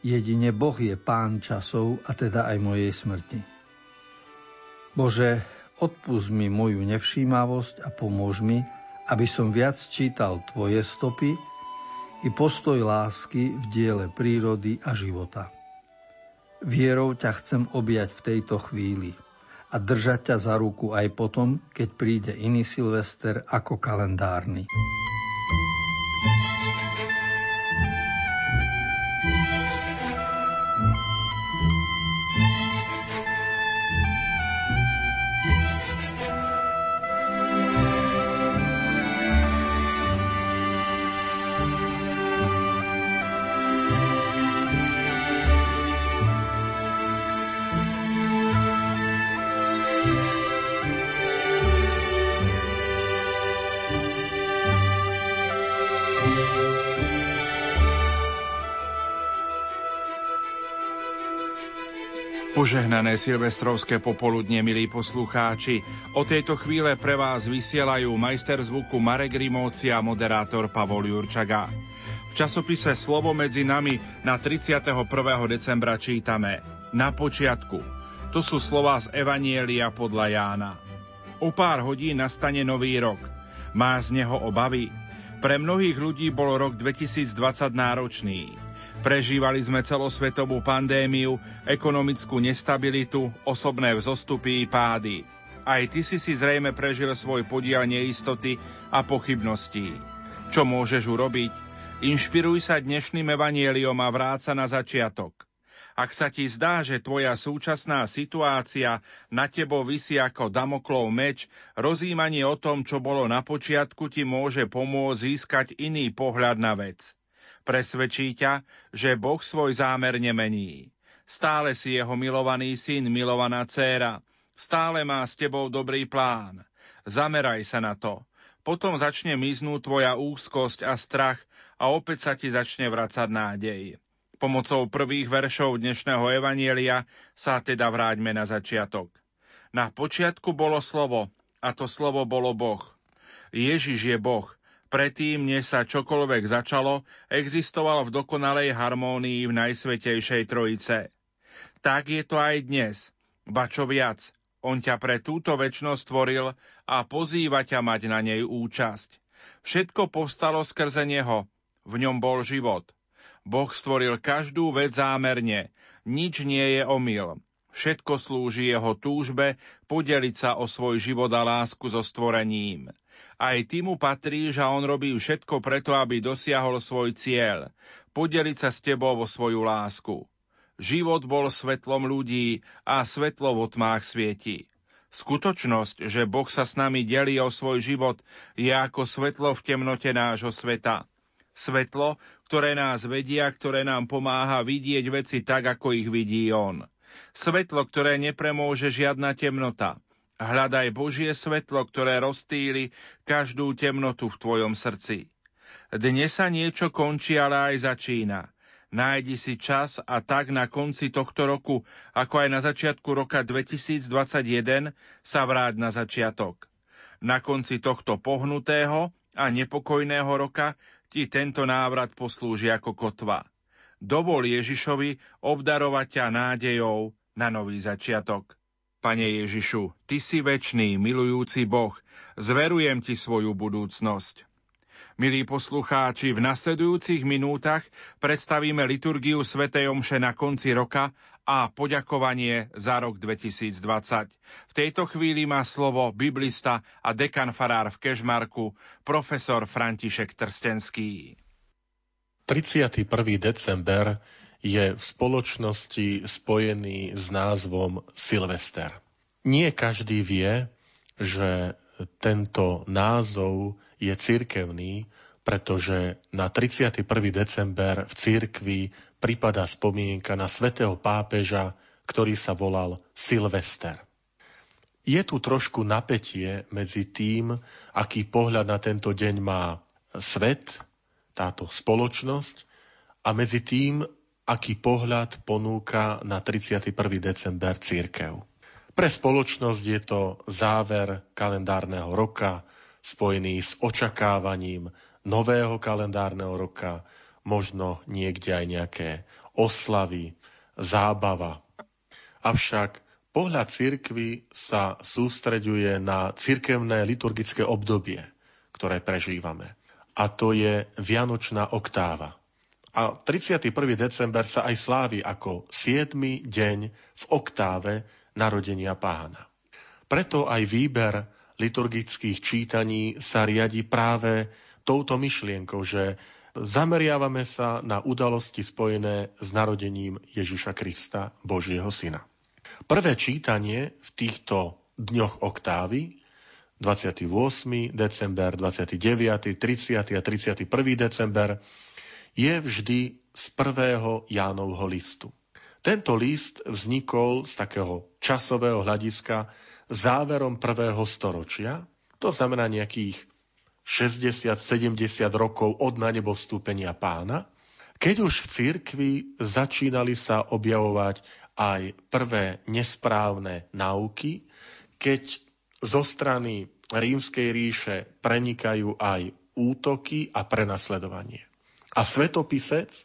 Jedine Boh je pán časov a teda aj mojej smrti. Bože, odpust mi moju nevšímavosť a pomôž mi, aby som viac čítal Tvoje stopy i postoj lásky v diele prírody a života. Vierou ťa chcem objať v tejto chvíli a držať ťa za ruku aj potom, keď príde iný Silvester ako kalendárny. Požehnané silvestrovské popoludne, milí poslucháči. O tejto chvíle pre vás vysielajú majster zvuku Marek Rimóci a moderátor Pavol Jurčaga. V časopise Slovo medzi nami na 31. decembra čítame Na počiatku. To sú slova z Evanielia podľa Jána. O pár hodín nastane nový rok. Má z neho obavy? Pre mnohých ľudí bol rok 2020 náročný. Prežívali sme celosvetovú pandémiu, ekonomickú nestabilitu, osobné vzostupy i pády. Aj ty si si zrejme prežil svoj podiel neistoty a pochybností. Čo môžeš urobiť? Inšpiruj sa dnešným evanieliom a vráca na začiatok. Ak sa ti zdá, že tvoja súčasná situácia na tebo vysí ako damoklov meč, rozímanie o tom, čo bolo na počiatku, ti môže pomôcť získať iný pohľad na vec. Presvedčí ťa, že Boh svoj zámer nemení. Stále si jeho milovaný syn, milovaná dcéra. Stále má s tebou dobrý plán. Zameraj sa na to. Potom začne miznúť tvoja úzkosť a strach a opäť sa ti začne vracať nádej. Pomocou prvých veršov dnešného evanielia sa teda vráťme na začiatok. Na počiatku bolo slovo, a to slovo bolo Boh. Ježiš je Boh, Predtým, než sa čokoľvek začalo, existoval v dokonalej harmónii v Najsvetejšej Trojice. Tak je to aj dnes. Ba čo viac, on ťa pre túto väčnosť stvoril a pozýva ťa mať na nej účasť. Všetko povstalo skrze neho, v ňom bol život. Boh stvoril každú vec zámerne, nič nie je omyl. Všetko slúži jeho túžbe podeliť sa o svoj život a lásku so stvorením. Aj ty mu patríš a on robí všetko preto, aby dosiahol svoj cieľ, podeliť sa s tebou vo svoju lásku. Život bol svetlom ľudí a svetlo v tmách svieti. Skutočnosť, že Boh sa s nami delí o svoj život, je ako svetlo v temnote nášho sveta. Svetlo, ktoré nás vedia, ktoré nám pomáha vidieť veci tak, ako ich vidí On. Svetlo, ktoré nepremôže žiadna temnota. Hľadaj Božie svetlo, ktoré roztýli každú temnotu v tvojom srdci. Dnes sa niečo končí, ale aj začína. Nájdi si čas a tak na konci tohto roku, ako aj na začiatku roka 2021, sa vráť na začiatok. Na konci tohto pohnutého a nepokojného roka ti tento návrat poslúži ako kotva. Dovol Ježišovi obdarovať ťa nádejou na nový začiatok. Pane Ježišu, Ty si väčší, milujúci Boh, zverujem Ti svoju budúcnosť. Milí poslucháči, v nasledujúcich minútach predstavíme liturgiu Sv. Omše na konci roka a poďakovanie za rok 2020. V tejto chvíli má slovo biblista a dekan farár v Kežmarku, profesor František Trstenský. 31. december je v spoločnosti spojený s názvom Silvester. Nie každý vie, že tento názov je cirkevný, pretože na 31. december v cirkvi pripada spomienka na svätého pápeža, ktorý sa volal Silvester. Je tu trošku napätie medzi tým, aký pohľad na tento deň má svet, táto spoločnosť, a medzi tým, aký pohľad ponúka na 31. december církev. Pre spoločnosť je to záver kalendárneho roka, spojený s očakávaním nového kalendárneho roka, možno niekde aj nejaké oslavy, zábava. Avšak pohľad cirkvy sa sústreďuje na cirkevné liturgické obdobie, ktoré prežívame. A to je Vianočná oktáva. A 31. december sa aj slávi ako 7. deň v oktáve narodenia pána. Preto aj výber liturgických čítaní sa riadi práve touto myšlienkou, že zameriavame sa na udalosti spojené s narodením Ježiša Krista, Božieho Syna. Prvé čítanie v týchto dňoch oktávy 28. december, 29., 30. a 31. december je vždy z prvého Jánovho listu. Tento list vznikol z takého časového hľadiska záverom prvého storočia, to znamená nejakých 60-70 rokov od na nebo vstúpenia pána, keď už v cirkvi začínali sa objavovať aj prvé nesprávne náuky, keď zo strany rímskej ríše prenikajú aj útoky a prenasledovanie. A svetopisec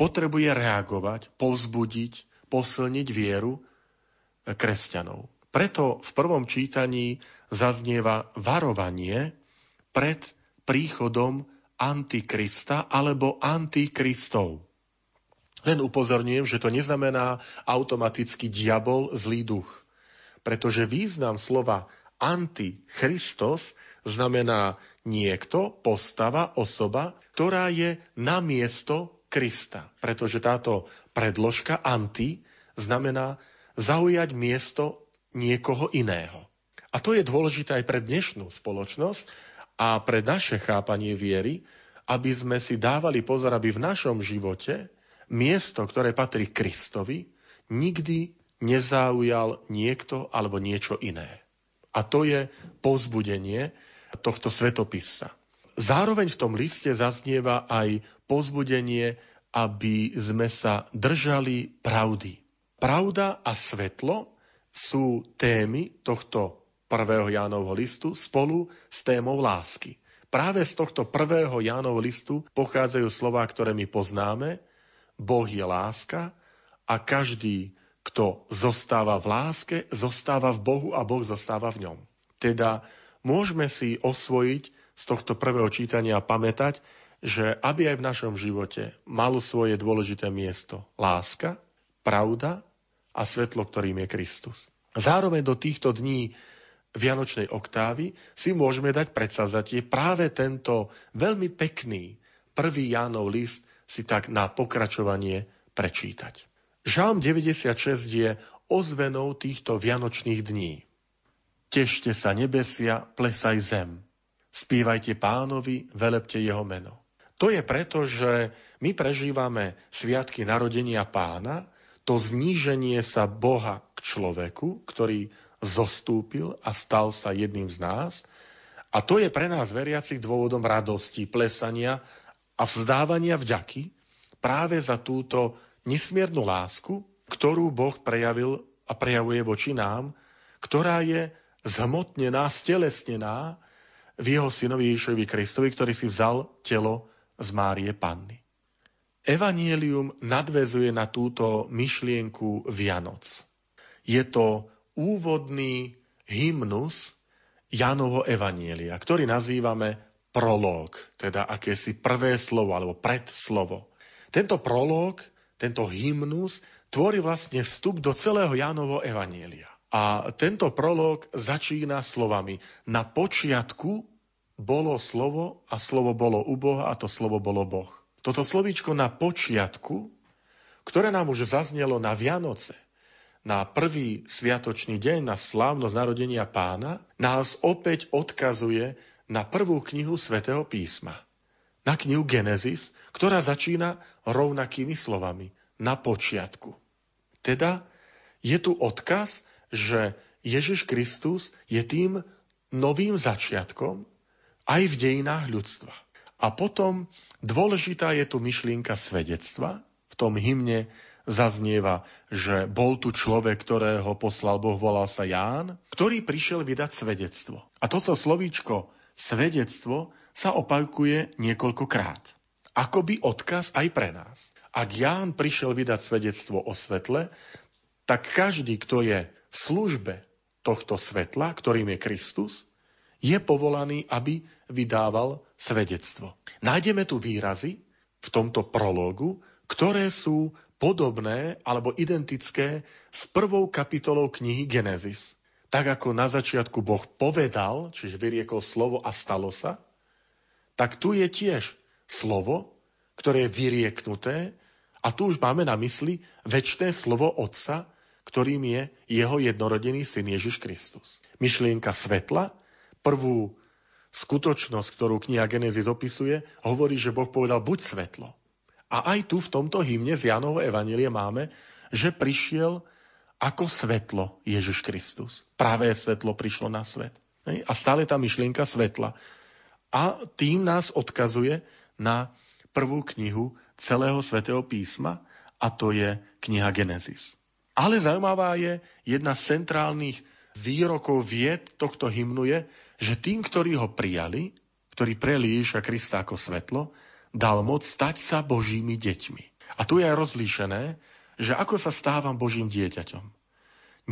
potrebuje reagovať, povzbudiť, posilniť vieru kresťanov. Preto v prvom čítaní zaznieva varovanie pred príchodom Antikrista alebo Antikristov. Len upozorňujem, že to neznamená automaticky diabol, zlý duch. Pretože význam slova Antichristos znamená niekto, postava, osoba, ktorá je na miesto Krista. Pretože táto predložka anti znamená zaujať miesto niekoho iného. A to je dôležité aj pre dnešnú spoločnosť a pre naše chápanie viery, aby sme si dávali pozor, aby v našom živote miesto, ktoré patrí Kristovi, nikdy nezaujal niekto alebo niečo iné. A to je pozbudenie, tohto svetopisa. Zároveň v tom liste zaznieva aj pozbudenie, aby sme sa držali pravdy. Pravda a svetlo sú témy tohto prvého Jánovho listu spolu s témou lásky. Práve z tohto prvého Jánovho listu pochádzajú slová, ktoré my poznáme. Boh je láska a každý, kto zostáva v láske, zostáva v Bohu a Boh zostáva v ňom. Teda môžeme si osvojiť z tohto prvého čítania a pamätať, že aby aj v našom živote malo svoje dôležité miesto láska, pravda a svetlo, ktorým je Kristus. Zároveň do týchto dní Vianočnej oktávy si môžeme dať predsavzatie práve tento veľmi pekný prvý Jánov list si tak na pokračovanie prečítať. Žalm 96 je ozvenou týchto vianočných dní. Tešte sa nebesia, plesaj zem. Spívajte pánovi, velepte jeho meno. To je preto, že my prežívame sviatky narodenia pána, to zníženie sa Boha k človeku, ktorý zostúpil a stal sa jedným z nás. A to je pre nás veriacich dôvodom radosti, plesania a vzdávania vďaky práve za túto nesmiernu lásku, ktorú Boh prejavil a prejavuje voči nám, ktorá je zhmotnená, stelesnená v jeho synovi Ježišovi Kristovi, ktorý si vzal telo z Márie Panny. Evangelium nadvezuje na túto myšlienku Vianoc. Je to úvodný hymnus Janovo Evanielia, ktorý nazývame prológ, teda akési prvé slovo alebo predslovo. Tento prológ, tento hymnus tvorí vlastne vstup do celého Jánovho Evanielia. A tento prolog začína slovami Na počiatku bolo slovo a slovo bolo u Boha a to slovo bolo Boh. Toto slovíčko na počiatku, ktoré nám už zaznelo na Vianoce, na prvý sviatočný deň, na slávnosť narodenia pána, nás opäť odkazuje na prvú knihu svätého písma. Na knihu Genesis, ktorá začína rovnakými slovami. Na počiatku. Teda je tu odkaz že Ježiš Kristus je tým novým začiatkom aj v dejinách ľudstva. A potom dôležitá je tu myšlienka svedectva. V tom hymne zaznieva, že bol tu človek, ktorého poslal Boh, volal sa Ján, ktorý prišiel vydať svedectvo. A toto slovíčko svedectvo sa opakuje niekoľkokrát. Akoby odkaz aj pre nás. ak Ján prišiel vydať svedectvo o svetle, tak každý, kto je v službe tohto svetla, ktorým je Kristus, je povolaný, aby vydával svedectvo. Nájdeme tu výrazy v tomto prologu, ktoré sú podobné alebo identické s prvou kapitolou knihy Genesis. Tak ako na začiatku Boh povedal, čiže vyriekol slovo a stalo sa, tak tu je tiež slovo, ktoré je vyrieknuté a tu už máme na mysli väčšné slovo Otca, ktorým je jeho jednorodený syn Ježiš Kristus. Myšlienka svetla, prvú skutočnosť, ktorú kniha Genesis opisuje, hovorí, že Boh povedal buď svetlo. A aj tu v tomto hymne z Jánovo Evanílie máme, že prišiel ako svetlo Ježiš Kristus. Práve svetlo prišlo na svet. A stále tá myšlienka svetla. A tým nás odkazuje na prvú knihu celého svätého písma a to je kniha Genesis. Ale zaujímavá je jedna z centrálnych výrokov vied tohto hymnu je, že tým, ktorí ho prijali, ktorí prijali Ježiša Krista ako svetlo, dal moc stať sa Božími deťmi. A tu je aj rozlíšené, že ako sa stávam Božím dieťaťom.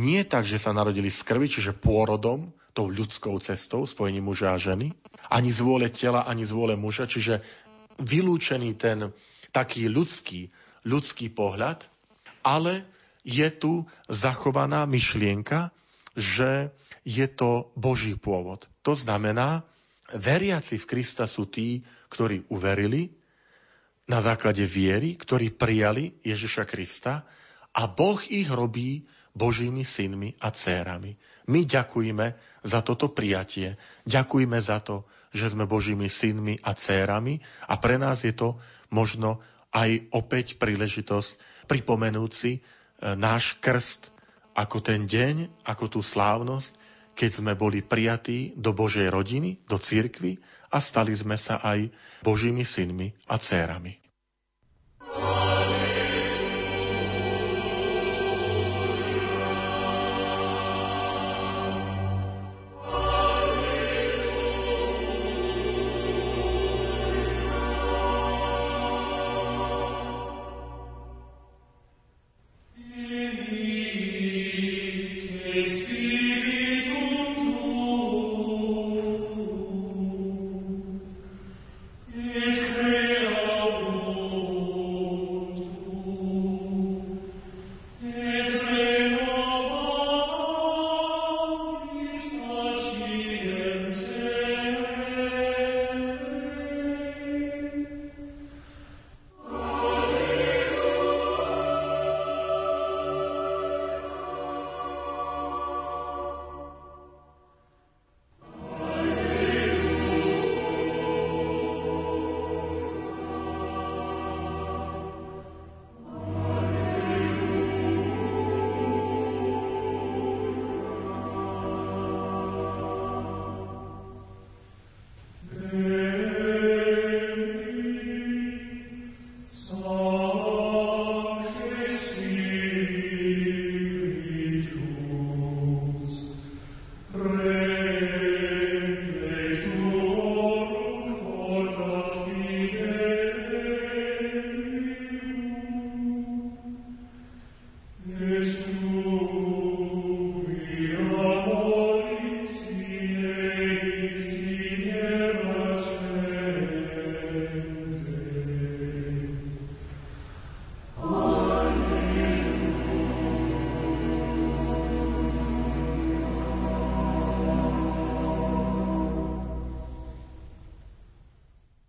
Nie tak, že sa narodili z krvi, čiže pôrodom, tou ľudskou cestou, spojením muža a ženy, ani z vôle tela, ani z vôle muža, čiže vylúčený ten taký ľudský, ľudský pohľad, ale je tu zachovaná myšlienka, že je to Boží pôvod. To znamená, veriaci v Krista sú tí, ktorí uverili na základe viery, ktorí prijali Ježiša Krista a Boh ich robí Božími synmi a dcérami. My ďakujeme za toto prijatie, ďakujeme za to, že sme Božími synmi a dcérami a pre nás je to možno aj opäť príležitosť pripomenúci e, náš krst ako ten deň, ako tú slávnosť, keď sme boli prijatí do Božej rodiny, do cirkvy a stali sme sa aj Božími synmi a dcérami.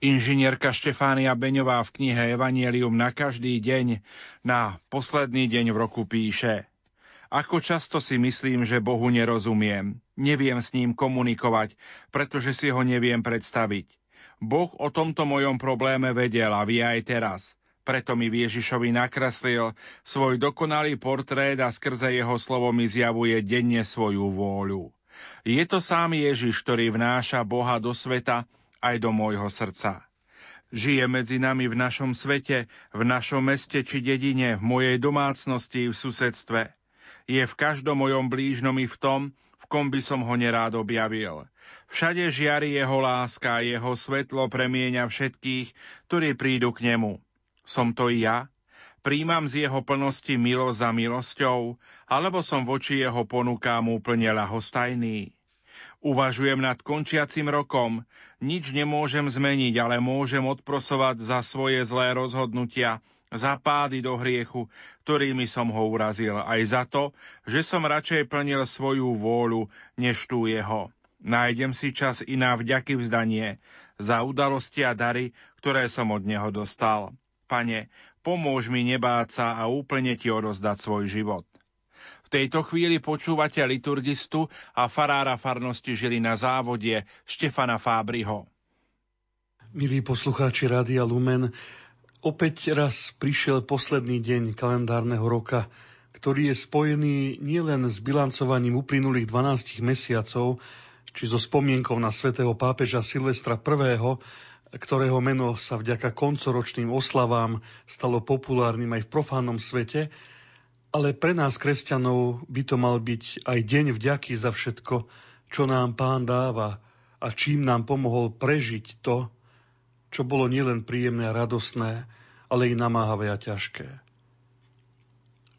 Inžinierka Štefánia Beňová v knihe Evangelium na každý deň na posledný deň v roku píše Ako často si myslím, že Bohu nerozumiem, neviem s ním komunikovať, pretože si ho neviem predstaviť. Boh o tomto mojom probléme vedel a vie aj teraz. Preto mi Ježišovi nakreslil svoj dokonalý portrét a skrze jeho slovo mi zjavuje denne svoju vôľu. Je to sám Ježiš, ktorý vnáša Boha do sveta, aj do môjho srdca. Žije medzi nami v našom svete, v našom meste či dedine, v mojej domácnosti, v susedstve. Je v každom mojom blížnom i v tom, v kom by som ho nerád objavil. Všade žiari jeho láska jeho svetlo premieňa všetkých, ktorí prídu k nemu. Som to i ja, Príjmam z jeho plnosti milosť za milosťou, alebo som voči jeho ponukám úplne ľahostajný. Uvažujem nad končiacim rokom. Nič nemôžem zmeniť, ale môžem odprosovať za svoje zlé rozhodnutia, za pády do hriechu, ktorými som ho urazil, aj za to, že som radšej plnil svoju vôľu, než tú jeho. Nájdem si čas i na vďaky vzdanie za udalosti a dary, ktoré som od neho dostal. Pane, Pomôž mi nebáť sa a úplne ti odozdať svoj život. Tejto chvíli počúvate liturgistu a farára farnosti žili na závode Štefana Fábriho. Milí poslucháči Rádia Lumen, opäť raz prišiel posledný deň kalendárneho roka, ktorý je spojený nielen s bilancovaním uplynulých 12 mesiacov, či so spomienkou na svätého pápeža Silvestra I., ktorého meno sa vďaka koncoročným oslavám stalo populárnym aj v profánnom svete, ale pre nás, kresťanov, by to mal byť aj deň vďaky za všetko, čo nám Pán dáva a čím nám pomohol prežiť to, čo bolo nielen príjemné a radosné, ale i namáhavé a ťažké.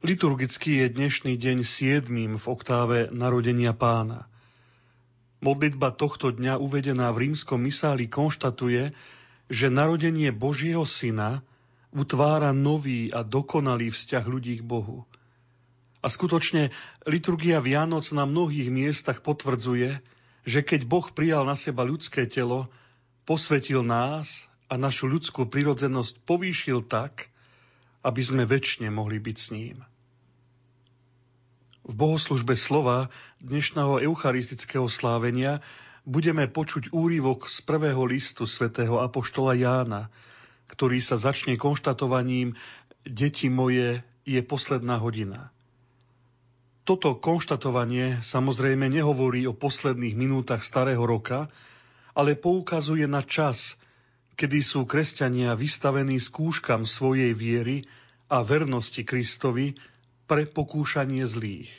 Liturgicky je dnešný deň siedmým v oktáve narodenia pána – Modlitba tohto dňa uvedená v rímskom misáli konštatuje, že narodenie Božieho syna utvára nový a dokonalý vzťah ľudí k Bohu. A skutočne liturgia Vianoc na mnohých miestach potvrdzuje, že keď Boh prijal na seba ľudské telo, posvetil nás a našu ľudskú prirodzenosť povýšil tak, aby sme väčšine mohli byť s ním. V bohoslužbe slova dnešného eucharistického slávenia budeme počuť úrivok z prvého listu svätého Apoštola Jána, ktorý sa začne konštatovaním Deti moje je posledná hodina. Toto konštatovanie samozrejme nehovorí o posledných minútach starého roka, ale poukazuje na čas, kedy sú kresťania vystavení skúškam svojej viery a vernosti Kristovi, pre pokúšanie zlých.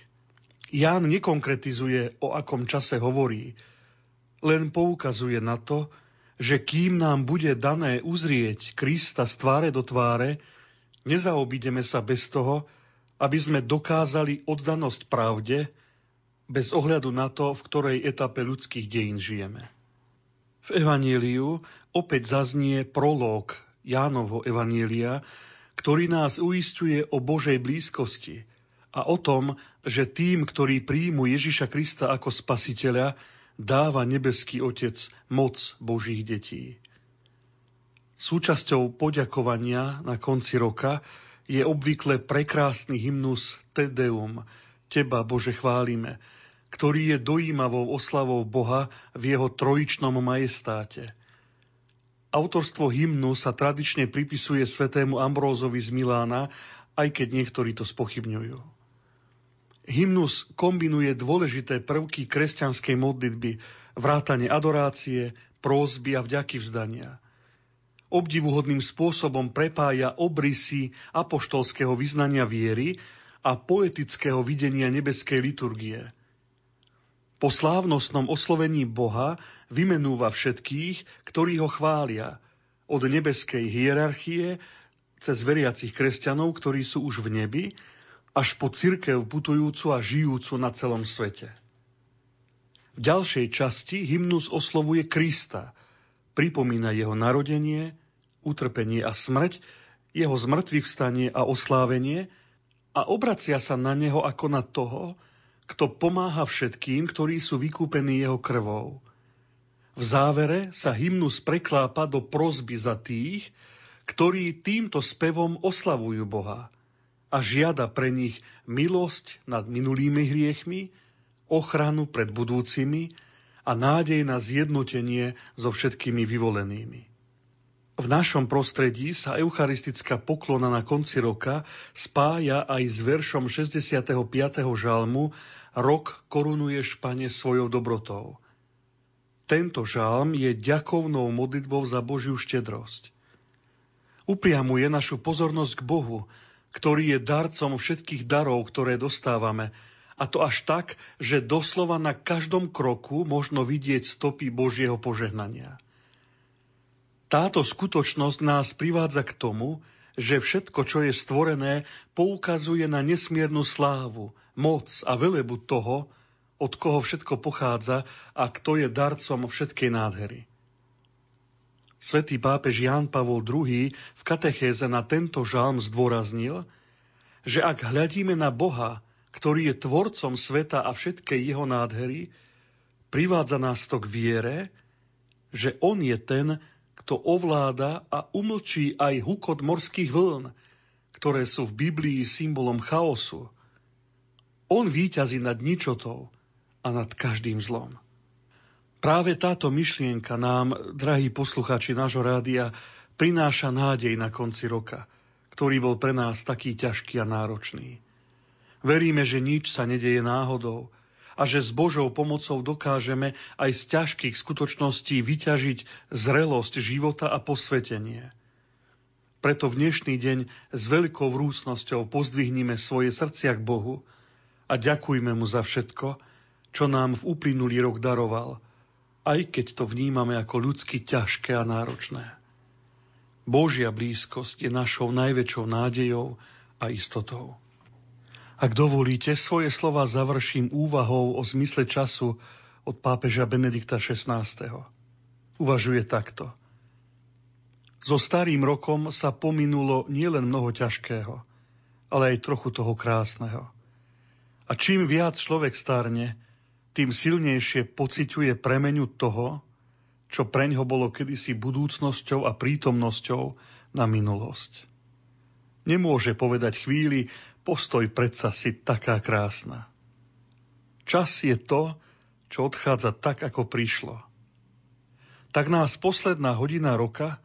Ján nekonkretizuje, o akom čase hovorí, len poukazuje na to, že kým nám bude dané uzrieť Krista z tváre do tváre, nezaobídeme sa bez toho, aby sme dokázali oddanosť pravde, bez ohľadu na to, v ktorej etape ľudských dejín žijeme. V Evaníliu opäť zaznie prolog Jánovho Evanília, ktorý nás uistuje o Božej blízkosti a o tom, že tým, ktorí príjmu Ježiša Krista ako spasiteľa, dáva nebeský Otec moc Božích detí. Súčasťou poďakovania na konci roka je obvykle prekrásny hymnus Te Deum, Teba, Bože, chválime, ktorý je dojímavou oslavou Boha v jeho trojičnom majestáte – Autorstvo hymnu sa tradične pripisuje svetému Ambrózovi z Milána, aj keď niektorí to spochybňujú. Hymnus kombinuje dôležité prvky kresťanskej modlitby, vrátane adorácie, prózby a vďaky vzdania. Obdivuhodným spôsobom prepája obrysy apoštolského vyznania viery a poetického videnia nebeskej liturgie – po slávnostnom oslovení Boha vymenúva všetkých, ktorí ho chvália, od nebeskej hierarchie cez veriacich kresťanov, ktorí sú už v nebi, až po cirkev putujúcu a žijúcu na celom svete. V ďalšej časti hymnus oslovuje Krista, pripomína jeho narodenie, utrpenie a smrť, jeho zmrtvých vstanie a oslávenie a obracia sa na neho ako na toho, kto pomáha všetkým, ktorí sú vykúpení jeho krvou. V závere sa hymnus preklápa do prozby za tých, ktorí týmto spevom oslavujú Boha a žiada pre nich milosť nad minulými hriechmi, ochranu pred budúcimi a nádej na zjednotenie so všetkými vyvolenými. V našom prostredí sa eucharistická poklona na konci roka spája aj s veršom 65. žalmu Rok korunuješ, Pane, svojou dobrotou. Tento žalm je ďakovnou modlitbou za Božiu štedrosť. Upriamuje našu pozornosť k Bohu, ktorý je darcom všetkých darov, ktoré dostávame, a to až tak, že doslova na každom kroku možno vidieť stopy Božieho požehnania. Táto skutočnosť nás privádza k tomu, že všetko, čo je stvorené, poukazuje na nesmiernu slávu, moc a velebu toho, od koho všetko pochádza a kto je darcom všetkej nádhery. Svetý pápež Ján Pavol II v katechéze na tento žalm zdôraznil, že ak hľadíme na Boha, ktorý je tvorcom sveta a všetkej jeho nádhery, privádza nás to k viere, že On je ten, kto ovláda a umlčí aj hukot morských vln, ktoré sú v Biblii symbolom chaosu. On víťazí nad ničotou a nad každým zlom. Práve táto myšlienka nám, drahí posluchači nášho rádia, prináša nádej na konci roka, ktorý bol pre nás taký ťažký a náročný. Veríme, že nič sa nedeje náhodou, a že s Božou pomocou dokážeme aj z ťažkých skutočností vyťažiť zrelosť života a posvetenie. Preto v dnešný deň s veľkou vrúcnosťou pozdvihnime svoje srdcia k Bohu a ďakujme Mu za všetko, čo nám v uplynulý rok daroval, aj keď to vnímame ako ľudsky ťažké a náročné. Božia blízkosť je našou najväčšou nádejou a istotou. Ak dovolíte, svoje slova završím úvahou o zmysle času od pápeža Benedikta XVI. Uvažuje takto. So starým rokom sa pominulo nielen mnoho ťažkého, ale aj trochu toho krásneho. A čím viac človek starne, tým silnejšie pociťuje premenu toho, čo preňho bolo kedysi budúcnosťou a prítomnosťou na minulosť. Nemôže povedať chvíli, postoj predsa si taká krásna. Čas je to, čo odchádza tak, ako prišlo. Tak nás posledná hodina roka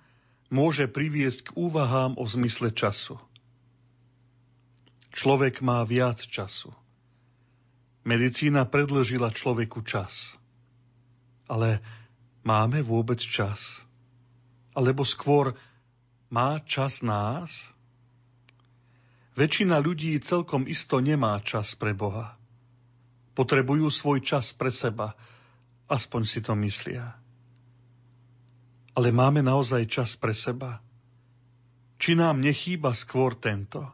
môže priviesť k úvahám o zmysle času. Človek má viac času. Medicína predlžila človeku čas. Ale máme vôbec čas? Alebo skôr má čas nás? Väčšina ľudí celkom isto nemá čas pre Boha. Potrebujú svoj čas pre seba, aspoň si to myslia. Ale máme naozaj čas pre seba? Či nám nechýba skôr tento?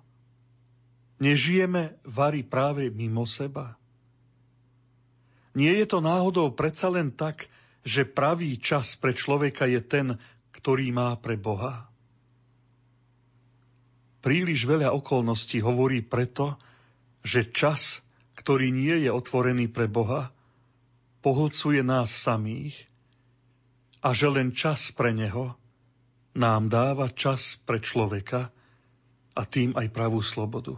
Nežijeme vary práve mimo seba? Nie je to náhodou predsa len tak, že pravý čas pre človeka je ten, ktorý má pre Boha? Príliš veľa okolností hovorí preto, že čas, ktorý nie je otvorený pre Boha, pohlcuje nás samých a že len čas pre Neho nám dáva čas pre človeka a tým aj pravú slobodu.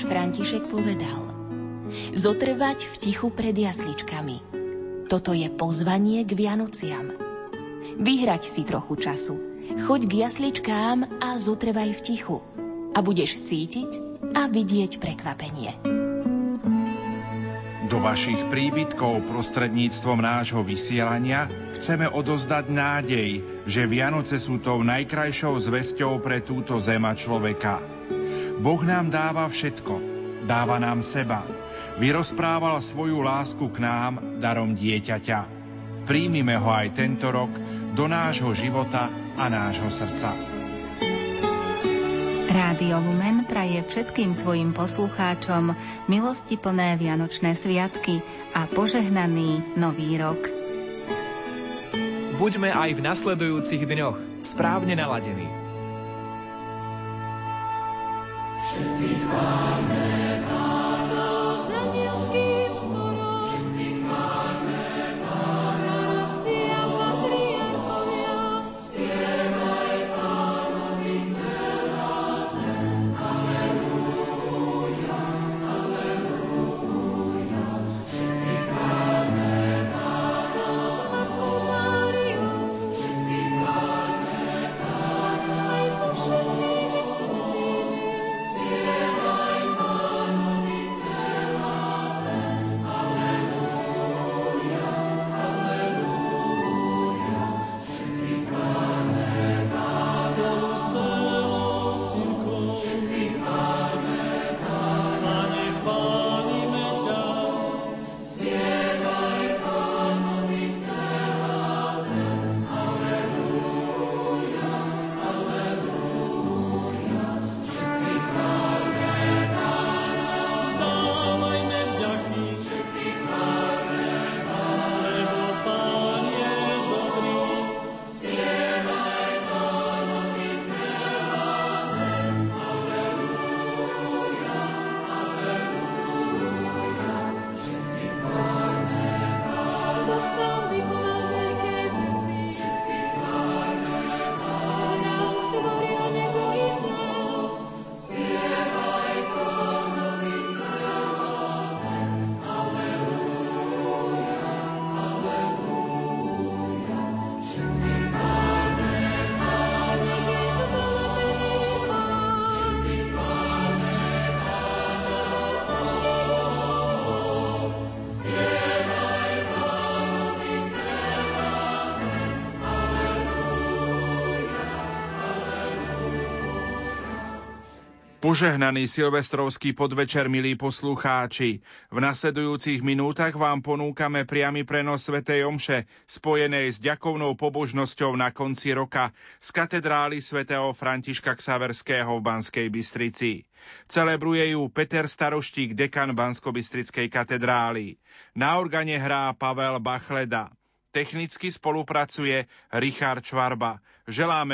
Pápež František povedal Zotrvať v tichu pred jasličkami. Toto je pozvanie k Vianociam. Vyhrať si trochu času. Choď k jasličkám a zotrvaj v tichu. A budeš cítiť a vidieť prekvapenie. Do vašich príbytkov prostredníctvom nášho vysielania chceme odozdať nádej, že Vianoce sú tou najkrajšou zväzťou pre túto zema človeka. Boh nám dáva všetko. Dáva nám seba. Vyrozprával svoju lásku k nám darom dieťaťa. Príjmime ho aj tento rok do nášho života a nášho srdca. Rádio Lumen praje všetkým svojim poslucháčom milosti plné Vianočné sviatky a požehnaný Nový rok. Buďme aj v nasledujúcich dňoch správne naladení. Požehnaný silvestrovský podvečer, milí poslucháči. V nasledujúcich minútach vám ponúkame priamy prenos Svetej Omše, spojenej s ďakovnou pobožnosťou na konci roka z katedrály svätého Františka Ksaverského v Banskej Bystrici. Celebruje ju Peter Staroštík, dekan Bansko-Bystrickej katedrály. Na organe hrá Pavel Bachleda. Technicky spolupracuje Richard Čvarba. Želáme